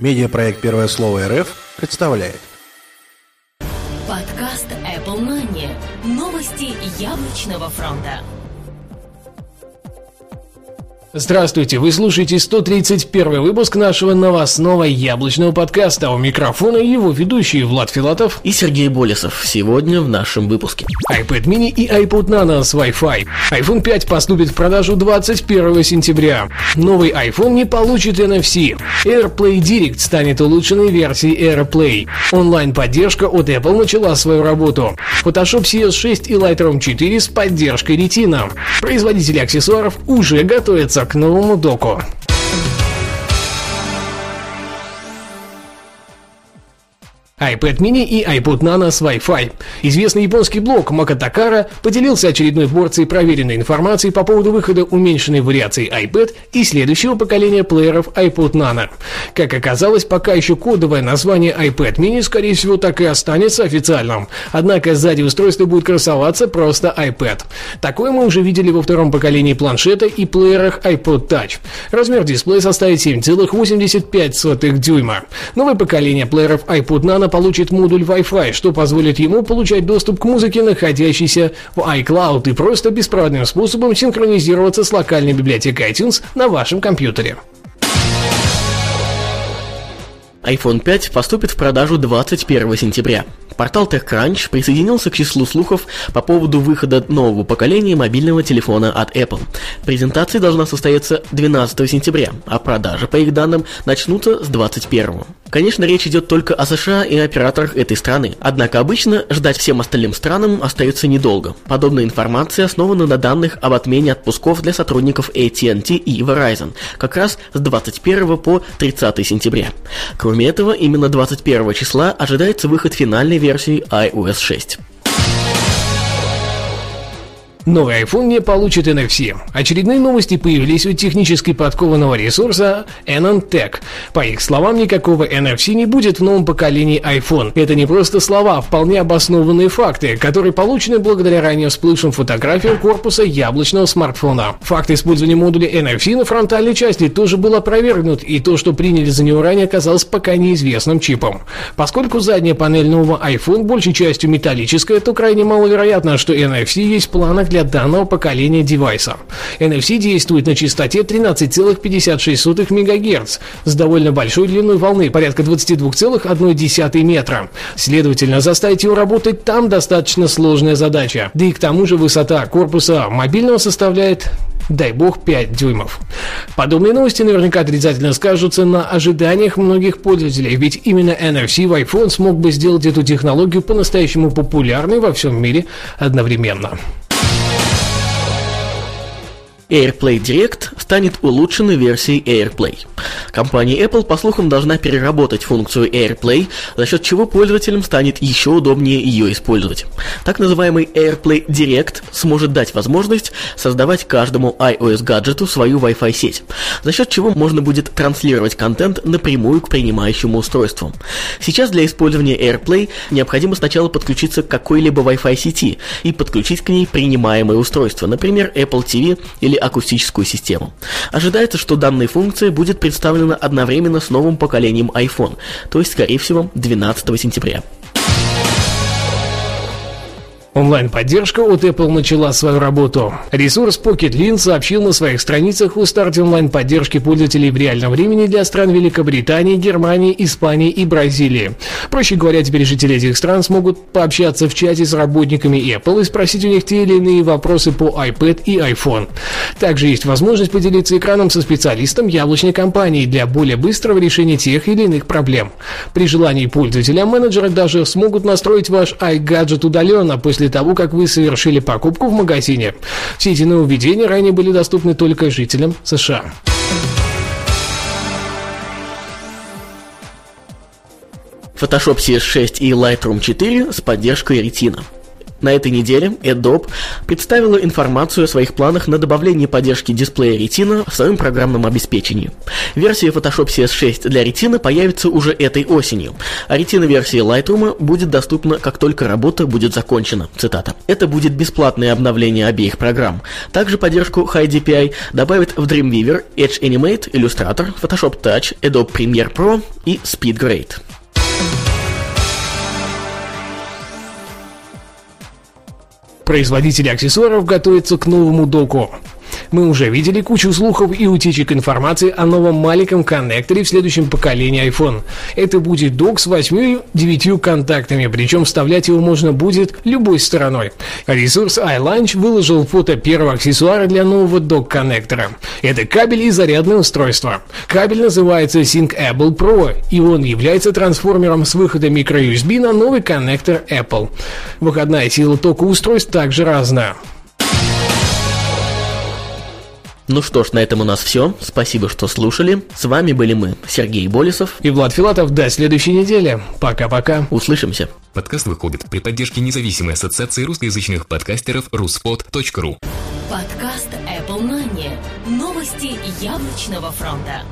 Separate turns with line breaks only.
Медиапроект «Первое слово РФ» представляет.
Подкаст Apple Money. Новости яблочного фронта.
Здравствуйте, вы слушаете 131 выпуск нашего новостного яблочного подкаста. У микрофона его ведущие Влад Филатов
и Сергей Болесов. Сегодня в нашем выпуске.
iPad mini и iPod Nano с Wi-Fi. iPhone 5 поступит в продажу 21 сентября. Новый iPhone не получит NFC. AirPlay Direct станет улучшенной версией AirPlay. Онлайн-поддержка от Apple начала свою работу. Photoshop CS6 и Lightroom 4 с поддержкой Retina. Производители аксессуаров уже готовятся к новому доку. iPad mini и iPod Nano с Wi-Fi. Известный японский блог Макатакара поделился очередной порцией проверенной информации по поводу выхода уменьшенной вариации iPad и следующего поколения плееров iPod Nano. Как оказалось, пока еще кодовое название iPad mini, скорее всего, так и останется официальным. Однако сзади устройства будет красоваться просто iPad. Такое мы уже видели во втором поколении планшета и плеерах iPod Touch. Размер дисплея составит 7,85 дюйма. Новое поколение плееров iPod Nano получит модуль Wi-Fi, что позволит ему получать доступ к музыке, находящейся в iCloud, и просто беспроводным способом синхронизироваться с локальной библиотекой iTunes на вашем компьютере
iPhone 5 поступит в продажу 21 сентября. Портал TechCrunch присоединился к числу слухов по поводу выхода нового поколения мобильного телефона от Apple. Презентация должна состояться 12 сентября, а продажи, по их данным, начнутся с 21. Конечно, речь идет только о США и операторах этой страны, однако обычно ждать всем остальным странам остается недолго. Подобная информация основана на данных об отмене отпусков для сотрудников AT&T и Verizon, как раз с 21 по 30 сентября. Кроме этого, именно 21 числа ожидается выход финальной версии iOS 6.
Новый iPhone не получит NFC. Очередные новости появились у технически подкованного ресурса AnonTech. По их словам, никакого NFC не будет в новом поколении iPhone. Это не просто слова, а вполне обоснованные факты, которые получены благодаря ранее всплывшим фотографиям корпуса яблочного смартфона. Факт использования модуля NFC на фронтальной части тоже был опровергнут, и то, что приняли за него ранее, оказалось пока неизвестным чипом. Поскольку задняя панель нового iPhone большей частью металлическая, то крайне маловероятно, что NFC есть в планах для данного поколения девайса. NFC действует на частоте 13,56 МГц с довольно большой длиной волны, порядка 22,1 метра. Следовательно, заставить его работать там достаточно сложная задача. Да и к тому же высота корпуса мобильного составляет дай бог 5 дюймов. Подобные новости наверняка отрицательно скажутся на ожиданиях многих пользователей, ведь именно NFC в iPhone смог бы сделать эту технологию по-настоящему популярной во всем мире одновременно.
AirPlay Direct станет улучшенной версией AirPlay. Компания Apple, по слухам, должна переработать функцию AirPlay, за счет чего пользователям станет еще удобнее ее использовать. Так называемый AirPlay Direct сможет дать возможность создавать каждому iOS-гаджету свою Wi-Fi сеть, за счет чего можно будет транслировать контент напрямую к принимающему устройству. Сейчас для использования AirPlay необходимо сначала подключиться к какой-либо Wi-Fi сети и подключить к ней принимаемое устройство, например, Apple TV или акустическую систему. Ожидается, что данная функция будет представлена одновременно с новым поколением iPhone, то есть, скорее всего, 12 сентября.
Онлайн-поддержка от Apple начала свою работу. Ресурс PocketLint сообщил на своих страницах о старте онлайн-поддержки пользователей в реальном времени для стран Великобритании, Германии, Испании и Бразилии. Проще говоря, теперь жители этих стран смогут пообщаться в чате с работниками Apple и спросить у них те или иные вопросы по iPad и iPhone. Также есть возможность поделиться экраном со специалистом яблочной компании для более быстрого решения тех или иных проблем. При желании пользователя менеджеры даже смогут настроить ваш iGadget удаленно после после того, как вы совершили покупку в магазине. Все эти нововведения ранее были доступны только жителям США.
Photoshop CS6 и Lightroom 4 с поддержкой Retina. На этой неделе Adobe представила информацию о своих планах на добавление поддержки дисплея Retina в своем программном обеспечении. Версия Photoshop CS6 для Retina появится уже этой осенью, а Retina-версия Lightroom будет доступна, как только работа будет закончена. Цитата. Это будет бесплатное обновление обеих программ. Также поддержку High DPI добавят в Dreamweaver, Edge Animate, Illustrator, Photoshop Touch, Adobe Premiere Pro и SpeedGrade.
Производители аксессуаров готовятся к новому доку. Мы уже видели кучу слухов и утечек информации о новом маленьком коннекторе в следующем поколении iPhone. Это будет док с 8-9 контактами, причем вставлять его можно будет любой стороной. Ресурс iLaunch выложил фото первого аксессуара для нового док-коннектора. Это кабель и зарядное устройство. Кабель называется SyncAble Pro, и он является трансформером с выхода microUSB на новый коннектор Apple. Выходная сила тока устройств также разная.
Ну что ж, на этом у нас все. Спасибо, что слушали. С вами были мы, Сергей Болесов
и Влад Филатов. До следующей недели. Пока-пока.
Услышимся.
Подкаст выходит при поддержке независимой ассоциации русскоязычных подкастеров ruspod.ru
Подкаст Apple Money. Новости яблочного фронта.